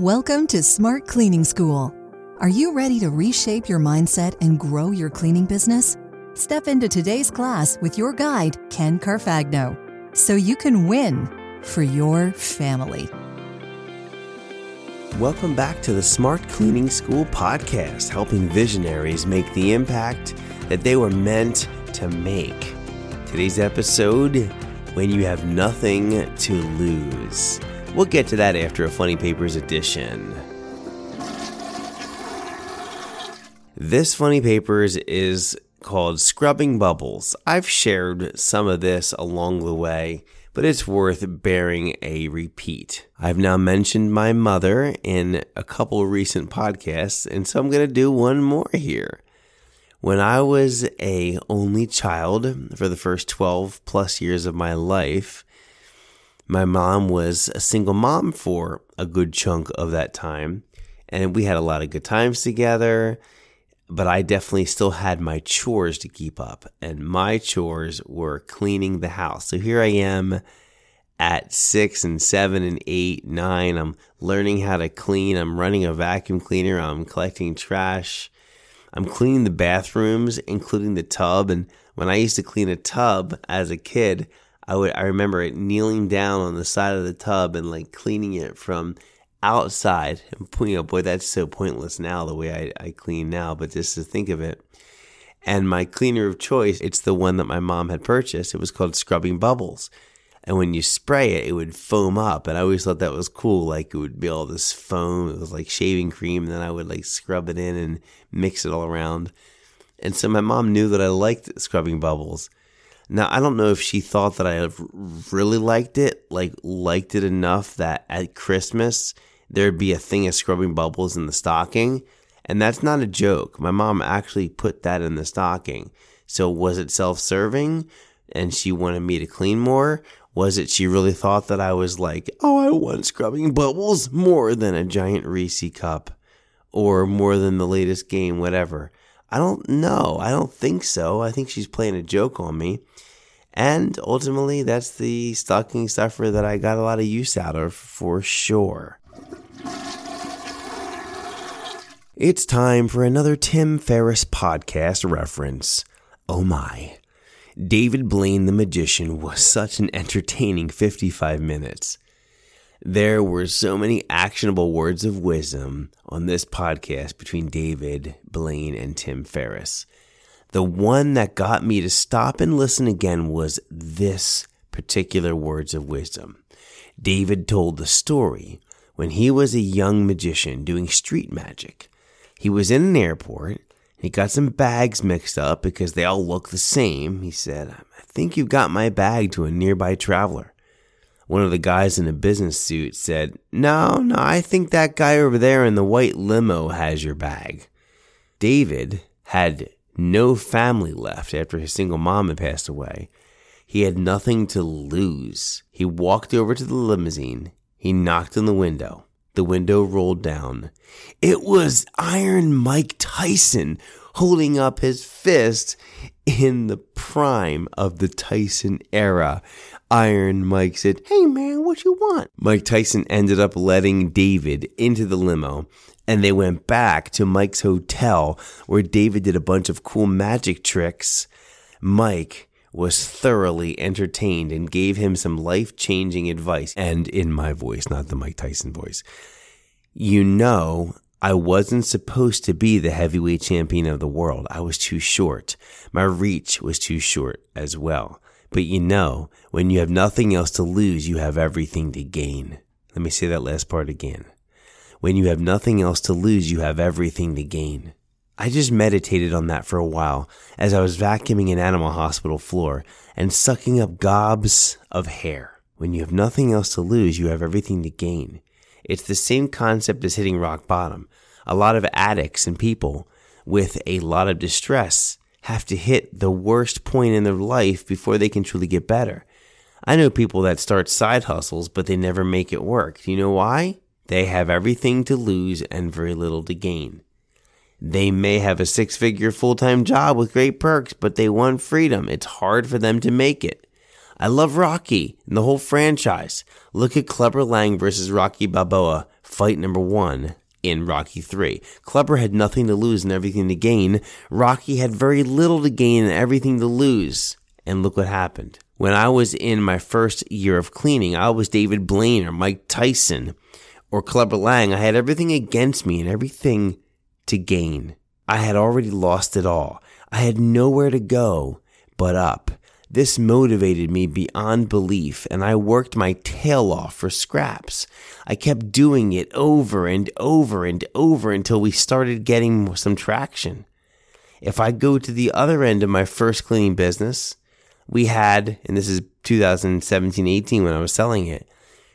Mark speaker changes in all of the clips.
Speaker 1: Welcome to Smart Cleaning School. Are you ready to reshape your mindset and grow your cleaning business? Step into today's class with your guide, Ken Carfagno, so you can win for your family.
Speaker 2: Welcome back to the Smart Cleaning School podcast, helping visionaries make the impact that they were meant to make. Today's episode When You Have Nothing to Lose. We'll get to that after a Funny Papers edition. This Funny Papers is called Scrubbing Bubbles. I've shared some of this along the way, but it's worth bearing a repeat. I've now mentioned my mother in a couple recent podcasts, and so I'm going to do one more here. When I was a only child for the first 12 plus years of my life, my mom was a single mom for a good chunk of that time, and we had a lot of good times together. But I definitely still had my chores to keep up, and my chores were cleaning the house. So here I am at six and seven and eight, nine. I'm learning how to clean. I'm running a vacuum cleaner. I'm collecting trash. I'm cleaning the bathrooms, including the tub. And when I used to clean a tub as a kid, I would I remember it kneeling down on the side of the tub and like cleaning it from outside. And you know, boy, that's so pointless now the way I, I clean now, but just to think of it. And my cleaner of choice, it's the one that my mom had purchased. It was called Scrubbing Bubbles. And when you spray it, it would foam up. And I always thought that was cool. Like it would be all this foam. It was like shaving cream. And then I would like scrub it in and mix it all around. And so my mom knew that I liked scrubbing bubbles. Now, I don't know if she thought that I really liked it, like liked it enough that at Christmas there'd be a thing of scrubbing bubbles in the stocking. And that's not a joke. My mom actually put that in the stocking. So was it self-serving and she wanted me to clean more? Was it she really thought that I was like, oh, I want scrubbing bubbles more than a giant Reese cup or more than the latest game, whatever? I don't know. I don't think so. I think she's playing a joke on me. And ultimately, that's the stocking stuffer that I got a lot of use out of for sure. It's time for another Tim Ferriss podcast reference. Oh my. David Blaine the Magician was such an entertaining 55 minutes. There were so many actionable words of wisdom on this podcast between David, Blaine, and Tim Ferriss. The one that got me to stop and listen again was this particular words of wisdom. David told the story when he was a young magician doing street magic. He was in an airport. He got some bags mixed up because they all look the same. He said, I think you've got my bag to a nearby traveler. One of the guys in a business suit said, No, no, I think that guy over there in the white limo has your bag. David had no family left after his single mom had passed away. He had nothing to lose. He walked over to the limousine. He knocked on the window. The window rolled down. It was Iron Mike Tyson holding up his fist in the prime of the Tyson era. Iron Mike said, Hey man, what you want? Mike Tyson ended up letting David into the limo and they went back to Mike's hotel where David did a bunch of cool magic tricks. Mike was thoroughly entertained and gave him some life changing advice. And in my voice, not the Mike Tyson voice. You know, I wasn't supposed to be the heavyweight champion of the world. I was too short. My reach was too short as well. But you know, when you have nothing else to lose, you have everything to gain. Let me say that last part again. When you have nothing else to lose, you have everything to gain. I just meditated on that for a while as I was vacuuming an animal hospital floor and sucking up gobs of hair. When you have nothing else to lose, you have everything to gain. It's the same concept as hitting rock bottom. A lot of addicts and people with a lot of distress have to hit the worst point in their life before they can truly get better. I know people that start side hustles, but they never make it work. Do you know why? They have everything to lose and very little to gain. They may have a six figure full time job with great perks, but they want freedom. It's hard for them to make it. I love Rocky and the whole franchise. Look at Clubber Lang versus Rocky Balboa fight number one in Rocky 3. Clubber had nothing to lose and everything to gain. Rocky had very little to gain and everything to lose. And look what happened. When I was in my first year of cleaning, I was David Blaine or Mike Tyson or Clubber Lang. I had everything against me and everything to gain. I had already lost it all. I had nowhere to go but up. This motivated me beyond belief, and I worked my tail off for scraps. I kept doing it over and over and over until we started getting some traction. If I go to the other end of my first cleaning business, we had, and this is 2017 18 when I was selling it,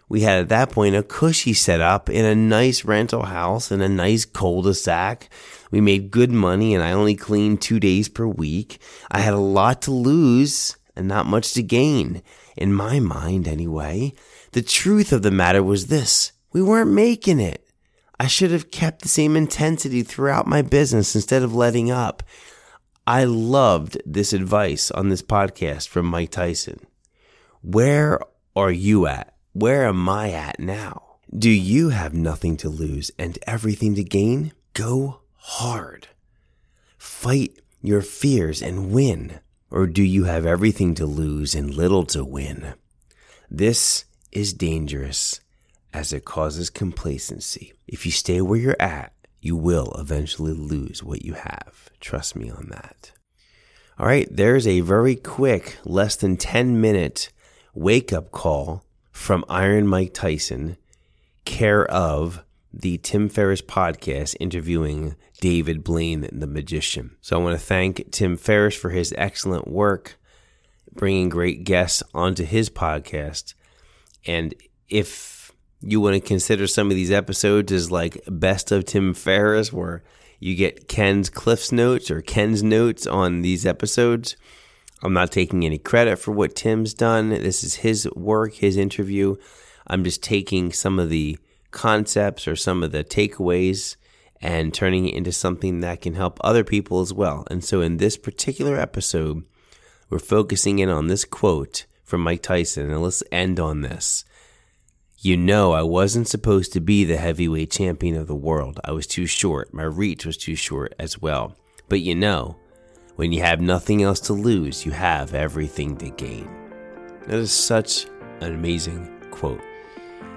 Speaker 2: we had at that point a cushy setup in a nice rental house in a nice cul-de-sac. We made good money and I only cleaned two days per week. I had a lot to lose and not much to gain. In my mind, anyway. The truth of the matter was this we weren't making it. I should have kept the same intensity throughout my business instead of letting up. I loved this advice on this podcast from Mike Tyson. Where are you at? Where am I at now? Do you have nothing to lose and everything to gain? Go hard. Fight your fears and win. Or do you have everything to lose and little to win? This is dangerous as it causes complacency. If you stay where you're at, you will eventually lose what you have. Trust me on that. All right, there's a very quick, less than 10 minute wake up call from Iron Mike Tyson, care of the Tim Ferriss podcast interviewing David Blaine, the magician. So I want to thank Tim Ferriss for his excellent work bringing great guests onto his podcast. And if you want to consider some of these episodes as like best of Tim Ferriss, where you get Ken's Cliff's notes or Ken's notes on these episodes, I'm not taking any credit for what Tim's done. This is his work, his interview. I'm just taking some of the concepts or some of the takeaways and turning it into something that can help other people as well. And so in this particular episode, we're focusing in on this quote from Mike Tyson, and let's end on this. You know, I wasn't supposed to be the heavyweight champion of the world. I was too short. My reach was too short as well. But you know, when you have nothing else to lose, you have everything to gain. That is such an amazing quote.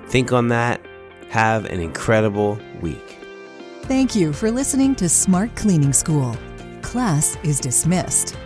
Speaker 2: Think on that have an incredible week.
Speaker 1: Thank you for listening to Smart Cleaning School. Class is dismissed.